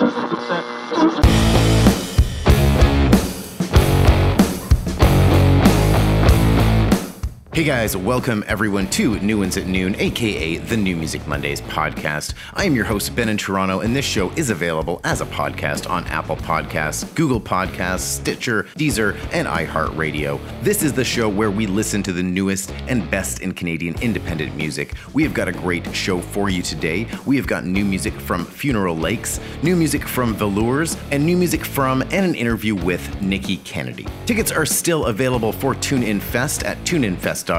Set. Hey guys, welcome everyone to New Ones at Noon, aka the New Music Mondays podcast. I am your host, Ben in Toronto, and this show is available as a podcast on Apple Podcasts, Google Podcasts, Stitcher, Deezer, and iHeartRadio. This is the show where we listen to the newest and best in Canadian independent music. We have got a great show for you today. We have got new music from Funeral Lakes, new music from Velours, and new music from and an interview with Nikki Kennedy. Tickets are still available for Tune In Fest at tuneinfest.com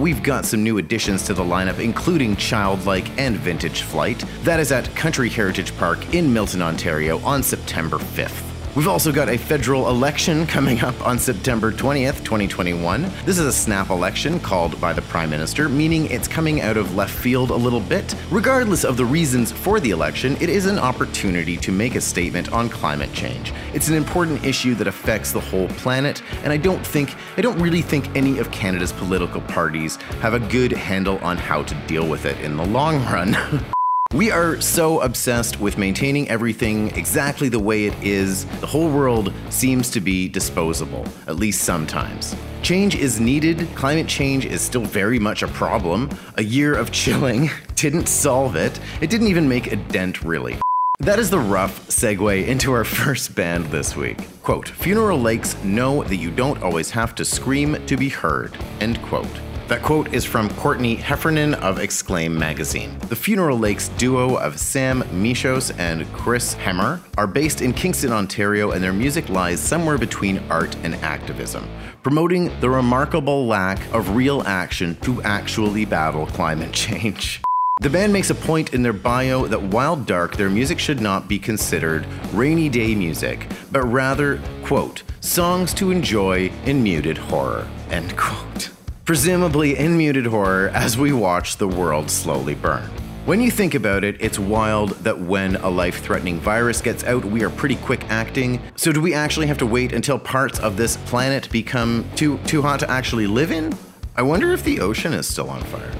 We've got some new additions to the lineup, including Childlike and Vintage Flight. That is at Country Heritage Park in Milton, Ontario on September 5th. We've also got a federal election coming up on September 20th, 2021. This is a snap election called by the Prime Minister, meaning it's coming out of left field a little bit. Regardless of the reasons for the election, it is an opportunity to make a statement on climate change. It's an important issue that affects the whole planet, and I don't think, I don't really think any of Canada's political parties have a good handle on how to deal with it in the long run. We are so obsessed with maintaining everything exactly the way it is, the whole world seems to be disposable, at least sometimes. Change is needed, climate change is still very much a problem. A year of chilling didn't solve it, it didn't even make a dent, really. That is the rough segue into our first band this week. Quote Funeral Lakes know that you don't always have to scream to be heard. End quote. That quote is from Courtney Heffernan of Exclaim magazine. The Funeral Lakes duo of Sam Michos and Chris Hemmer are based in Kingston, Ontario, and their music lies somewhere between art and activism, promoting the remarkable lack of real action to actually battle climate change. The band makes a point in their bio that while dark, their music should not be considered rainy day music, but rather, quote, songs to enjoy in muted horror, end quote presumably in muted horror as we watch the world slowly burn. When you think about it, it's wild that when a life threatening virus gets out, we are pretty quick acting. So, do we actually have to wait until parts of this planet become too, too hot to actually live in? I wonder if the ocean is still on fire.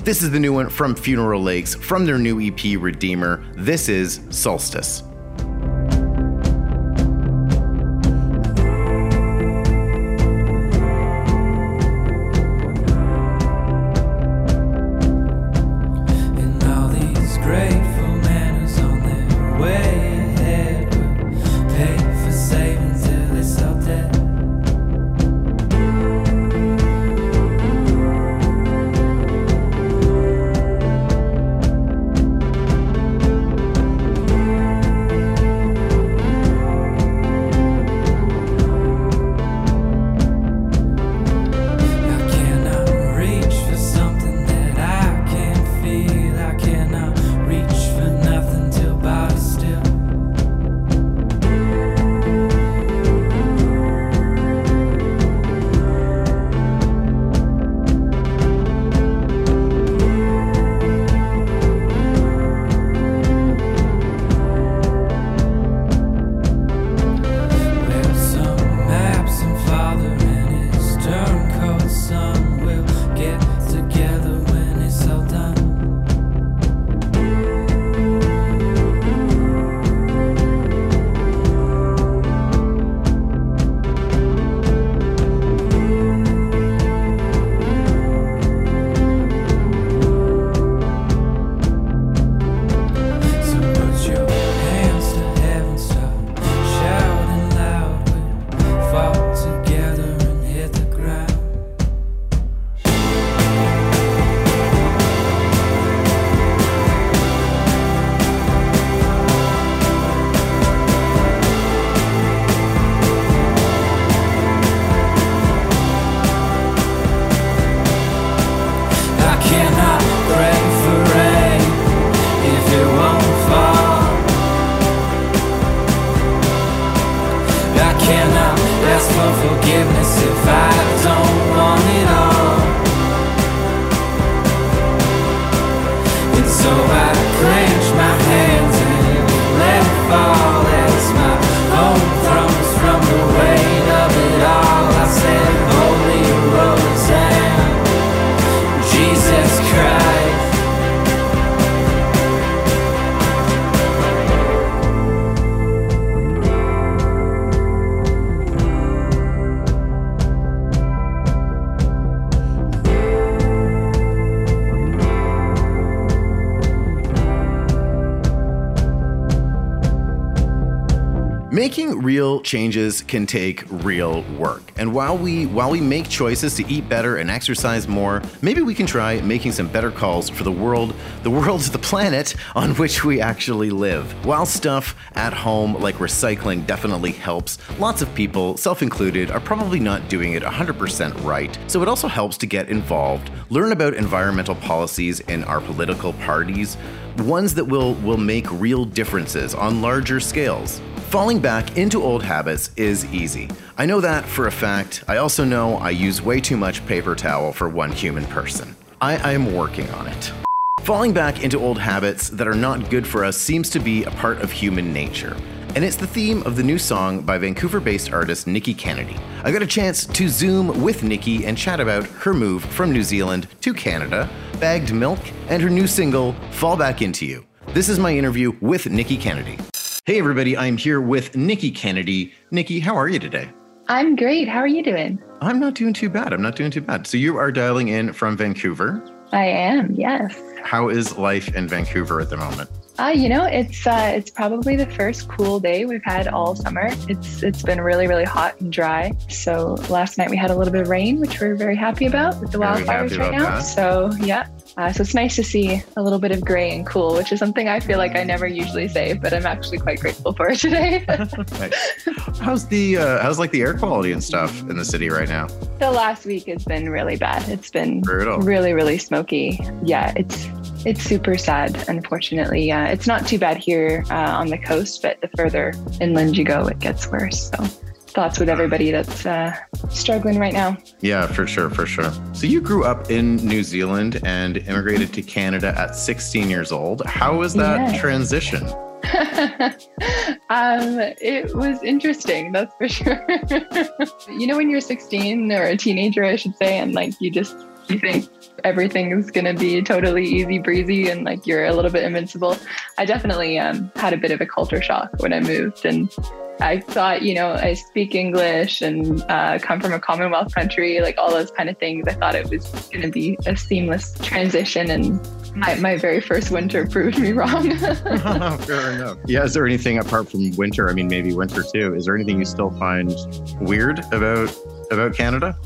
This is the new one from Funeral Lakes from their new EP Redeemer. This is Solstice. Making real changes can take real work. And while we while we make choices to eat better and exercise more, maybe we can try making some better calls for the world, the world, the planet on which we actually live. While stuff at home like recycling definitely helps, lots of people, self included, are probably not doing it 100% right. So it also helps to get involved, learn about environmental policies in our political parties, ones that will will make real differences on larger scales. Falling back into old habits is easy. I know that for a fact. I also know I use way too much paper towel for one human person. I, am working on it. Falling back into old habits that are not good for us seems to be a part of human nature. And it's the theme of the new song by Vancouver based artist Nikki Kennedy. I got a chance to Zoom with Nikki and chat about her move from New Zealand to Canada, bagged milk, and her new single, Fall Back Into You. This is my interview with Nikki Kennedy. Hey, everybody, I'm here with Nikki Kennedy. Nikki, how are you today? I'm great. How are you doing? I'm not doing too bad. I'm not doing too bad. So, you are dialing in from Vancouver. I am, yes. How is life in Vancouver at the moment? Uh, you know, it's uh, it's probably the first cool day we've had all summer. It's it's been really really hot and dry. So last night we had a little bit of rain, which we're very happy about with the very wildfires right now. That. So yeah, uh, so it's nice to see a little bit of gray and cool, which is something I feel like I never usually say, but I'm actually quite grateful for it today. nice. How's the uh, how's like the air quality and stuff in the city right now? The last week has been really bad. It's been Brutal. really really smoky. Yeah, it's it's super sad. Unfortunately, yeah, it's not too bad here uh, on the coast, but the further inland you go, it gets worse. So thoughts with everybody that's uh, struggling right now. Yeah, for sure, for sure. So you grew up in New Zealand and immigrated to Canada at 16 years old. How was that transition? um, it was interesting, that's for sure. you know, when you're 16 or a teenager, I should say, and like you just you think everything is going to be totally easy breezy and like you're a little bit invincible. I definitely um, had a bit of a culture shock when I moved and I thought, you know, I speak English and uh, come from a Commonwealth country, like all those kind of things. I thought it was going to be a seamless transition. And my, my very first winter proved me wrong. Fair enough. Yeah. Is there anything apart from winter? I mean, maybe winter too. Is there anything you still find weird about about Canada?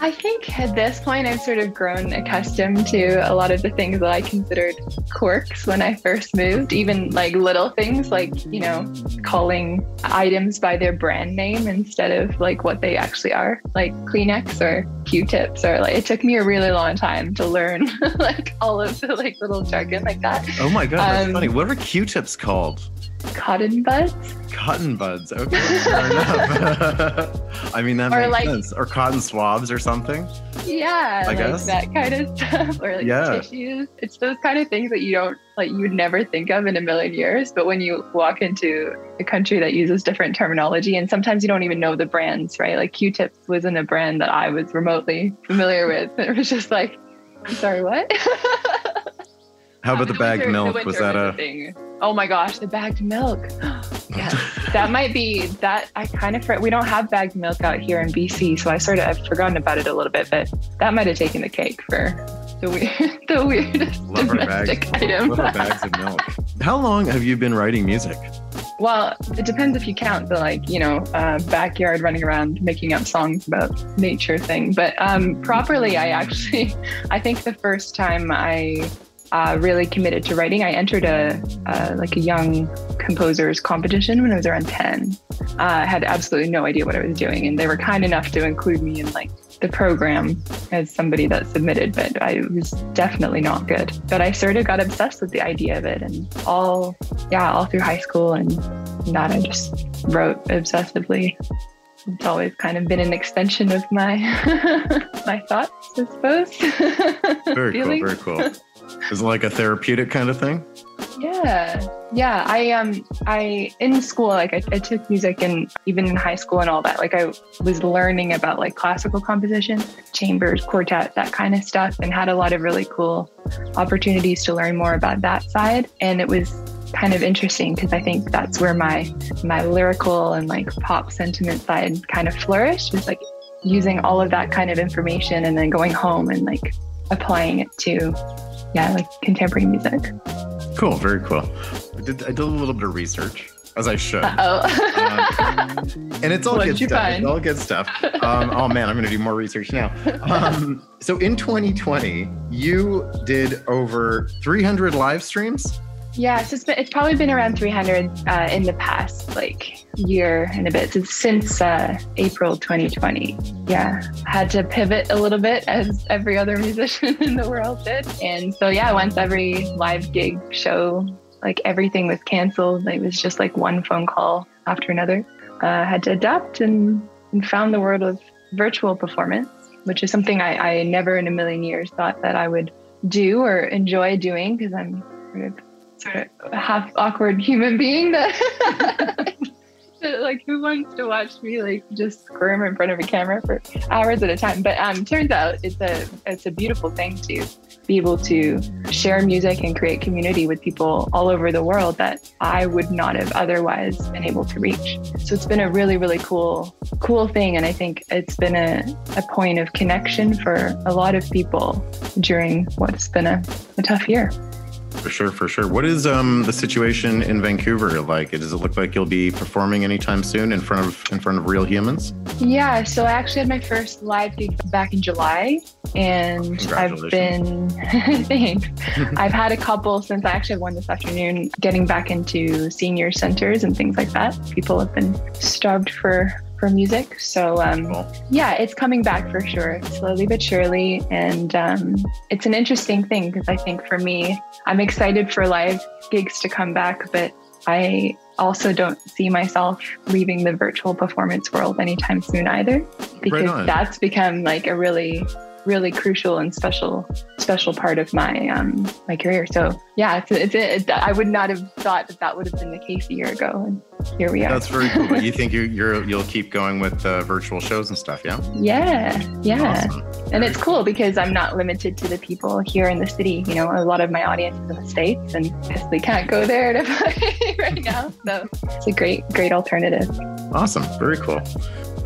I think at this point, I've sort of grown accustomed to a lot of the things that I considered quirks when I first moved, even like little things like, you know, calling items by their brand name instead of like what they actually are, like Kleenex or Q-tips, or like it took me a really long time to learn like all of the like little jargon like that. Oh my God, that's um, funny. What are Q-tips called? Cotton buds. Cotton buds. Okay. I mean that or makes like, sense. Or cotton swabs or something. Yeah, I like guess that kind of stuff. Or like yeah. tissues. It's those kind of things that you don't like. You would never think of in a million years. But when you walk into a country that uses different terminology, and sometimes you don't even know the brands, right? Like Q-tips wasn't a brand that I was remotely familiar with. It was just like, I'm sorry, what? How about um, the, the bagged milk? The was that a thing? Oh my gosh, the bagged milk. yeah, that might be that. I kind of we don't have bagged milk out here in BC, so I sort of I've forgotten about it a little bit, but that might have taken the cake for the weird, the weirdest Love domestic bags, item. Love bags of milk. How long have you been writing music? Well, it depends if you count the like, you know, uh, backyard running around making up songs about nature thing. But um, properly, I actually, I think the first time I uh, really committed to writing. I entered a, like a young composers competition when I was around 10. Uh, I had absolutely no idea what I was doing, and they were kind enough to include me in like the program as somebody that submitted, but I was definitely not good. But I sort of got obsessed with the idea of it, and all yeah, all through high school and that I just wrote obsessively it's always kind of been an extension of my my thoughts, I suppose. very cool, very cool. Is it like a therapeutic kind of thing? Yeah. Yeah. I um I in school, like I, I took music and even in high school and all that, like I was learning about like classical composition, chambers, quartet, that kind of stuff, and had a lot of really cool opportunities to learn more about that side. And it was kind of interesting because I think that's where my my lyrical and like pop sentiment side kind of flourished was like using all of that kind of information and then going home and like applying it to yeah, like contemporary music. Cool, very cool. I did I did a little bit of research. as I should. Oh. Um, and it's all What'd good stuff. find? It's all good stuff. Um, oh man, I'm going to do more research now. Um, so in 2020, you did over 300 live streams. Yeah, so it's, been, it's probably been around 300 uh, in the past like year and a bit since, uh, April 2020. Yeah, had to pivot a little bit as every other musician in the world did. And so, yeah, once every live gig show, like everything was canceled, it was just like one phone call after another. Uh, had to adapt and, and found the world of virtual performance, which is something I, I never in a million years thought that I would do or enjoy doing because I'm sort of sort of half awkward human being that like who wants to watch me like just squirm in front of a camera for hours at a time but um turns out it's a it's a beautiful thing to be able to share music and create community with people all over the world that I would not have otherwise been able to reach. So it's been a really, really cool, cool thing. And I think it's been a, a point of connection for a lot of people during what's been a, a tough year. For sure, for sure. What is um, the situation in Vancouver like? Does it look like you'll be performing anytime soon in front of in front of real humans? Yeah, so I actually had my first live gig back in July, and I've been thanks. I've had a couple since I actually one this afternoon. Getting back into senior centers and things like that. People have been starved for for music. So um, cool. yeah, it's coming back for sure, slowly but surely. And um, it's an interesting thing because I think for me, I'm excited for live gigs to come back, but I also don't see myself leaving the virtual performance world anytime soon either, because right that's become like a really really crucial and special special part of my um my career so yeah it's, it's it, I would not have thought that that would have been the case a year ago and here we are that's very cool but you think you, you're you'll keep going with uh, virtual shows and stuff yeah yeah yeah awesome. and it's cool because i'm not limited to the people here in the city you know a lot of my audience is in the states and they can't go there to play right now so it's a great great alternative awesome very cool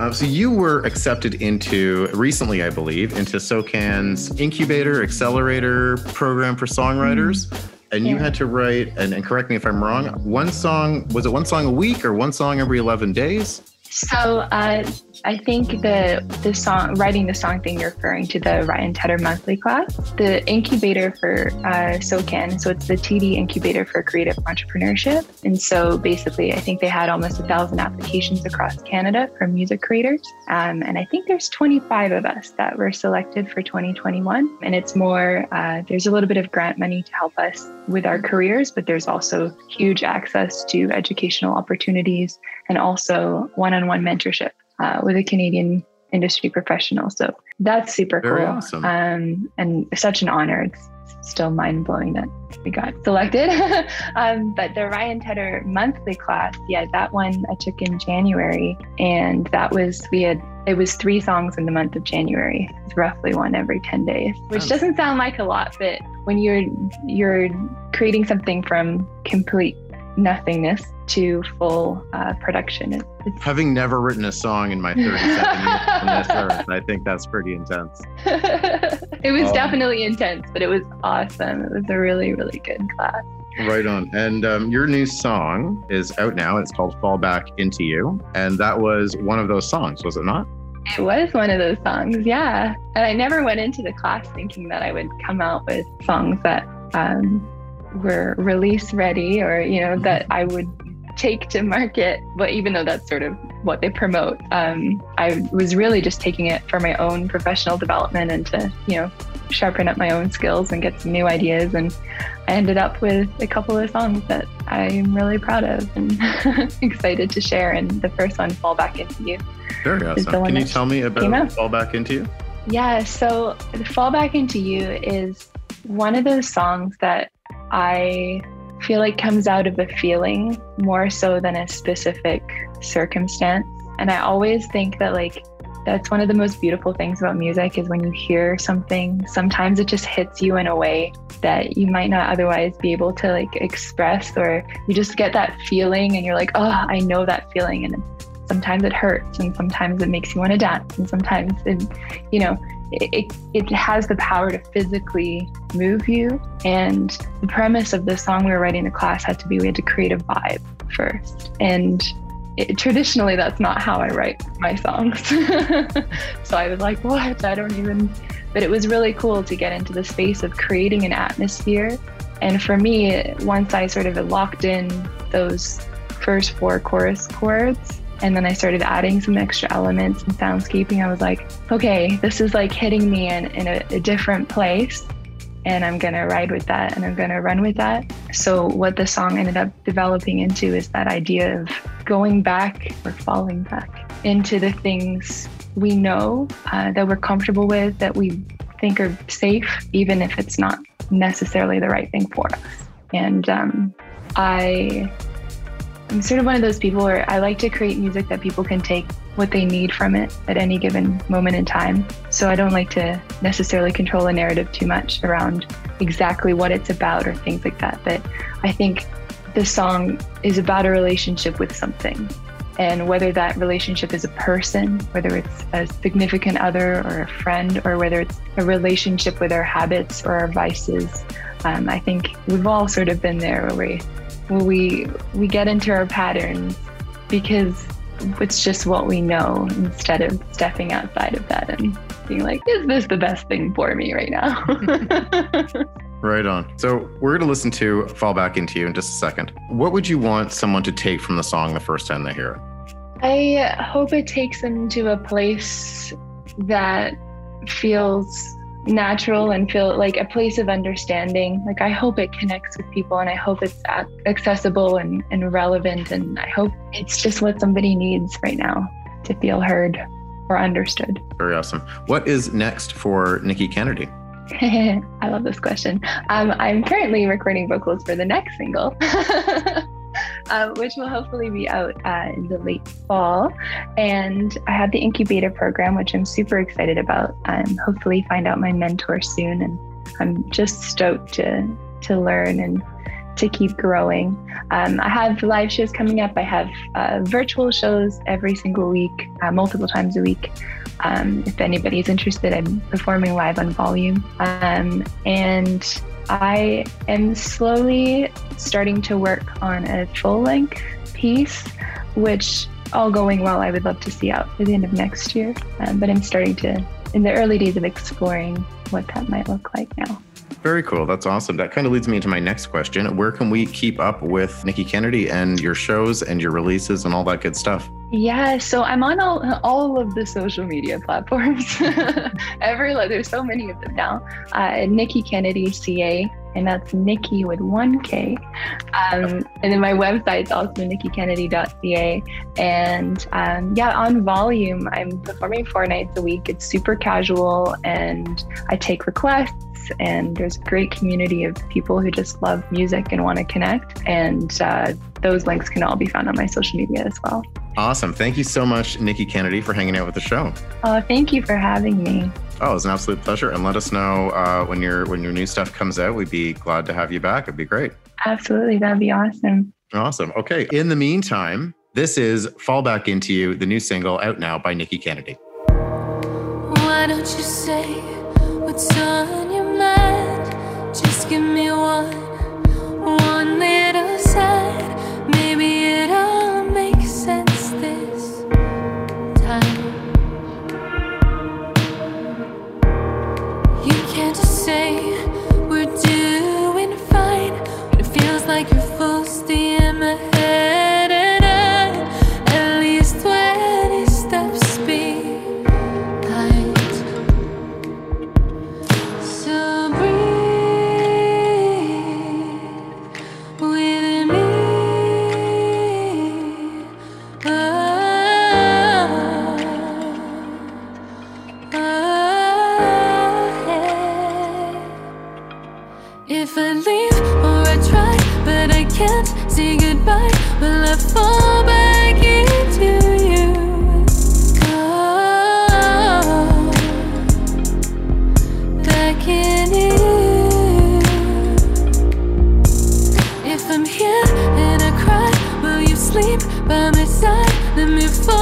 uh, so you were accepted into recently, I believe, into SOCAN's incubator accelerator program for songwriters. Mm-hmm. And you yeah. had to write, and, and correct me if I'm wrong, one song, was it one song a week or one song every 11 days? So uh, I think the the song writing the song thing you're referring to the Ryan Tedder monthly class, the incubator for uh, SOCAN. So it's the TD incubator for creative entrepreneurship. And so basically, I think they had almost a thousand applications across Canada from music creators. Um, and I think there's 25 of us that were selected for 2021. And it's more uh, there's a little bit of grant money to help us with our careers, but there's also huge access to educational opportunities and also one-on-one mentorship uh, with a Canadian industry professional. So that's super Very cool. Awesome. Um, and such an honor. It's still mind blowing that we got selected. um, but the Ryan Tedder monthly class, yeah, that one I took in January. And that was, we had, it was three songs in the month of January. It's roughly one every 10 days, which doesn't sound like a lot, but when you're, you're creating something from complete nothingness to full uh, production. It, Having never written a song in my 37 years on this earth, I think that's pretty intense. it was um, definitely intense, but it was awesome. It was a really, really good class. Right on. And um, your new song is out now. It's called Fall Back Into You. And that was one of those songs, was it not? It was one of those songs, yeah. And I never went into the class thinking that I would come out with songs that um, were release ready or, you know, that I would take to market. But even though that's sort of what they promote, um, I was really just taking it for my own professional development and to, you know, sharpen up my own skills and get some new ideas. And I ended up with a couple of songs that I'm really proud of and excited to share. And the first one, Fall Back Into You. Very awesome. Can you tell me about Fall Back Into You? Yeah, so Fall Back Into You is one of those songs that I feel like comes out of a feeling more so than a specific circumstance. And I always think that like that's one of the most beautiful things about music is when you hear something, sometimes it just hits you in a way that you might not otherwise be able to like express or you just get that feeling and you're like, "Oh, I know that feeling." And sometimes it hurts and sometimes it makes you want to dance and sometimes it you know it, it has the power to physically move you. And the premise of the song we were writing in the class had to be we had to create a vibe first. And it, traditionally that's not how i write my songs. So i was like what? I don't even but it was really cool to get into the space of creating an atmosphere. And for me once i sort of locked in those first four chorus chords and then I started adding some extra elements and soundscaping. I was like, okay, this is like hitting me in, in a, a different place. And I'm going to ride with that and I'm going to run with that. So, what the song ended up developing into is that idea of going back or falling back into the things we know uh, that we're comfortable with, that we think are safe, even if it's not necessarily the right thing for us. And um, I I'm sort of one of those people where I like to create music that people can take what they need from it at any given moment in time. So I don't like to necessarily control a narrative too much around exactly what it's about or things like that. But I think the song is about a relationship with something. And whether that relationship is a person, whether it's a significant other or a friend, or whether it's a relationship with our habits or our vices, um, I think we've all sort of been there where we we we get into our patterns because it's just what we know instead of stepping outside of that and being like, is this the best thing for me right now? right on. So we're going to listen to Fall Back Into You in just a second. What would you want someone to take from the song the first time they hear it? I hope it takes them to a place that feels natural and feel like a place of understanding. Like I hope it connects with people and I hope it's accessible and, and relevant. And I hope it's just what somebody needs right now to feel heard or understood. Very awesome. What is next for Nikki Kennedy? I love this question. Um, I'm currently recording vocals for the next single. uh, which will hopefully be out uh, in the late fall. And I have the incubator program, which I'm super excited about. Um, hopefully, find out my mentor soon, and I'm just stoked to to learn and to keep growing. Um, I have live shows coming up. I have uh, virtual shows every single week, uh, multiple times a week. Um, if anybody's interested, I'm performing live on Volume. Um, and I am slowly starting to work on a full length piece, which all going well, I would love to see out at the end of next year. Um, but I'm starting to, in the early days of exploring what that might look like now. Very cool. That's awesome. That kind of leads me into my next question. Where can we keep up with Nikki Kennedy and your shows and your releases and all that good stuff? Yeah, so I'm on all, all of the social media platforms. Every there's so many of them now. Uh, Nikki Kennedy CA and that's Nikki with one K. Um, and then my website's also nikkikennedy.ca. And um, yeah, on volume, I'm performing four nights a week. It's super casual, and I take requests. And there's a great community of people who just love music and want to connect. And uh, those links can all be found on my social media as well. Awesome. Thank you so much, Nikki Kennedy, for hanging out with the show. Oh, thank you for having me. Oh, it's an absolute pleasure. And let us know uh, when your when your new stuff comes out. We'd be glad to have you back. It'd be great. Absolutely, that'd be awesome. Awesome. Okay. In the meantime, this is "Fall Back Into You," the new single out now by Nikki Kennedy. Why don't you say what's on your mind? Just give me one, one little sign. Maybe it'll by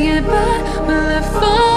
my side. Let me fall.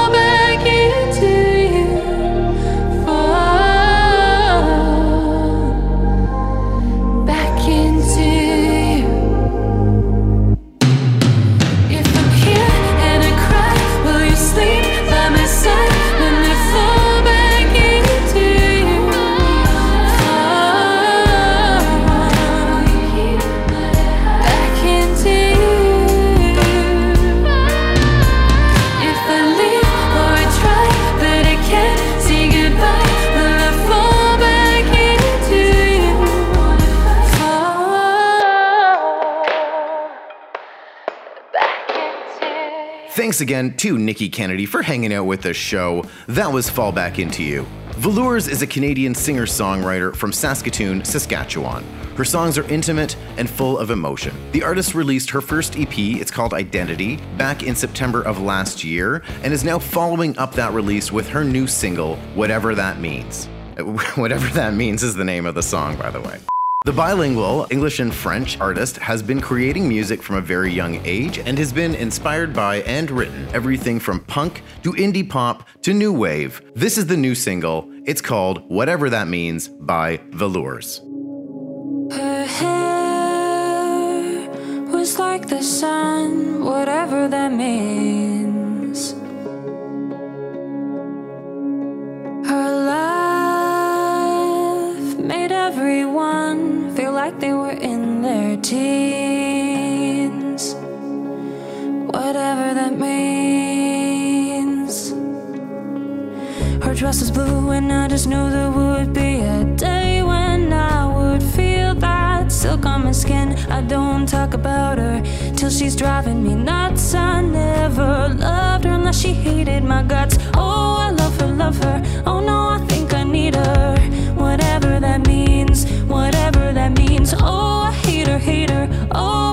Thanks again to Nikki Kennedy for hanging out with the show. That was Fall Back Into You. Velours is a Canadian singer songwriter from Saskatoon, Saskatchewan. Her songs are intimate and full of emotion. The artist released her first EP, it's called Identity, back in September of last year, and is now following up that release with her new single, Whatever That Means. Whatever That Means is the name of the song, by the way. The bilingual English and French artist has been creating music from a very young age and has been inspired by and written everything from punk to indie pop to new wave. This is the new single. It's called Whatever That Means by Velours. Her hair was like the sun, whatever that means. Her laugh made everyone feel like they were in their teens. Whatever that means. Her dress was blue, and I just knew there would be a day when I would feel that silk on my skin. I don't talk about her till she's driving me nuts. I never loved her unless she hated my guts. Oh, I love her, love her. Oh no, I think I need her. I hate her, hate her. Oh,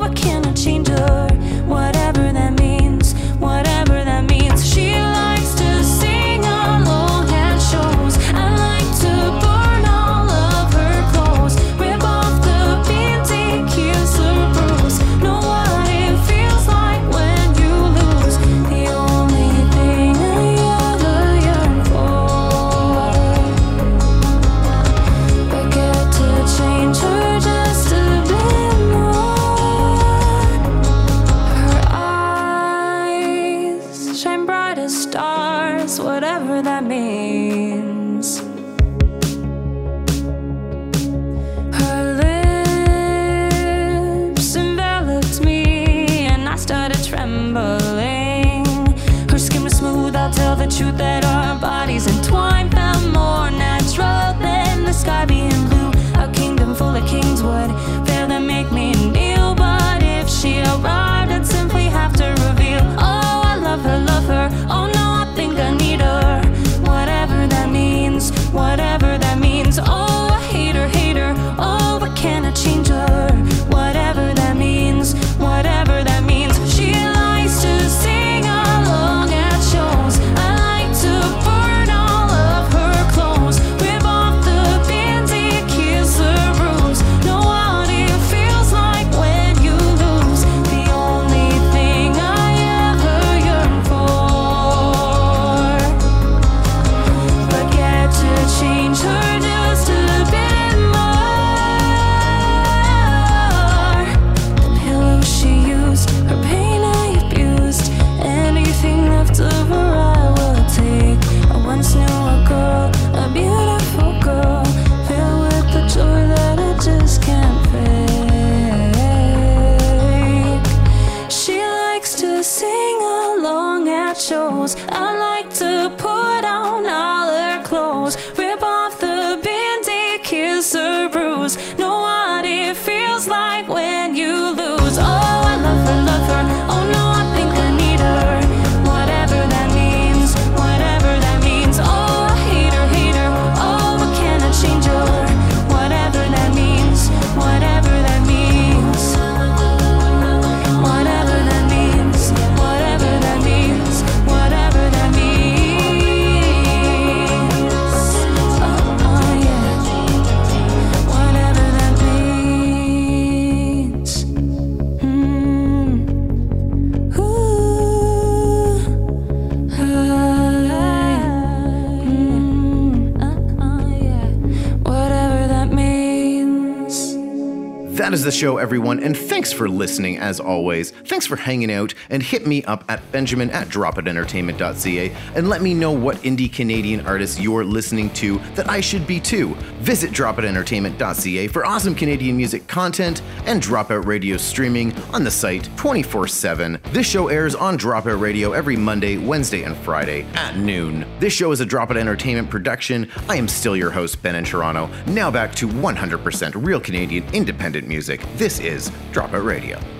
kiss her bruise. Know what it feels like when is the show, everyone, and thanks for listening as always. Thanks for hanging out, and hit me up at benjamin at dropitentertainment.ca and let me know what indie Canadian artists you're listening to that I should be too. Visit dropitentertainment.ca for awesome Canadian music content and Drop It Radio streaming on the site 24 7. This show airs on Drop It Radio every Monday, Wednesday, and Friday at noon. This show is a Drop It Entertainment production. I am still your host, Ben in Toronto. Now back to 100% real Canadian independent music. This is Dropout But radio.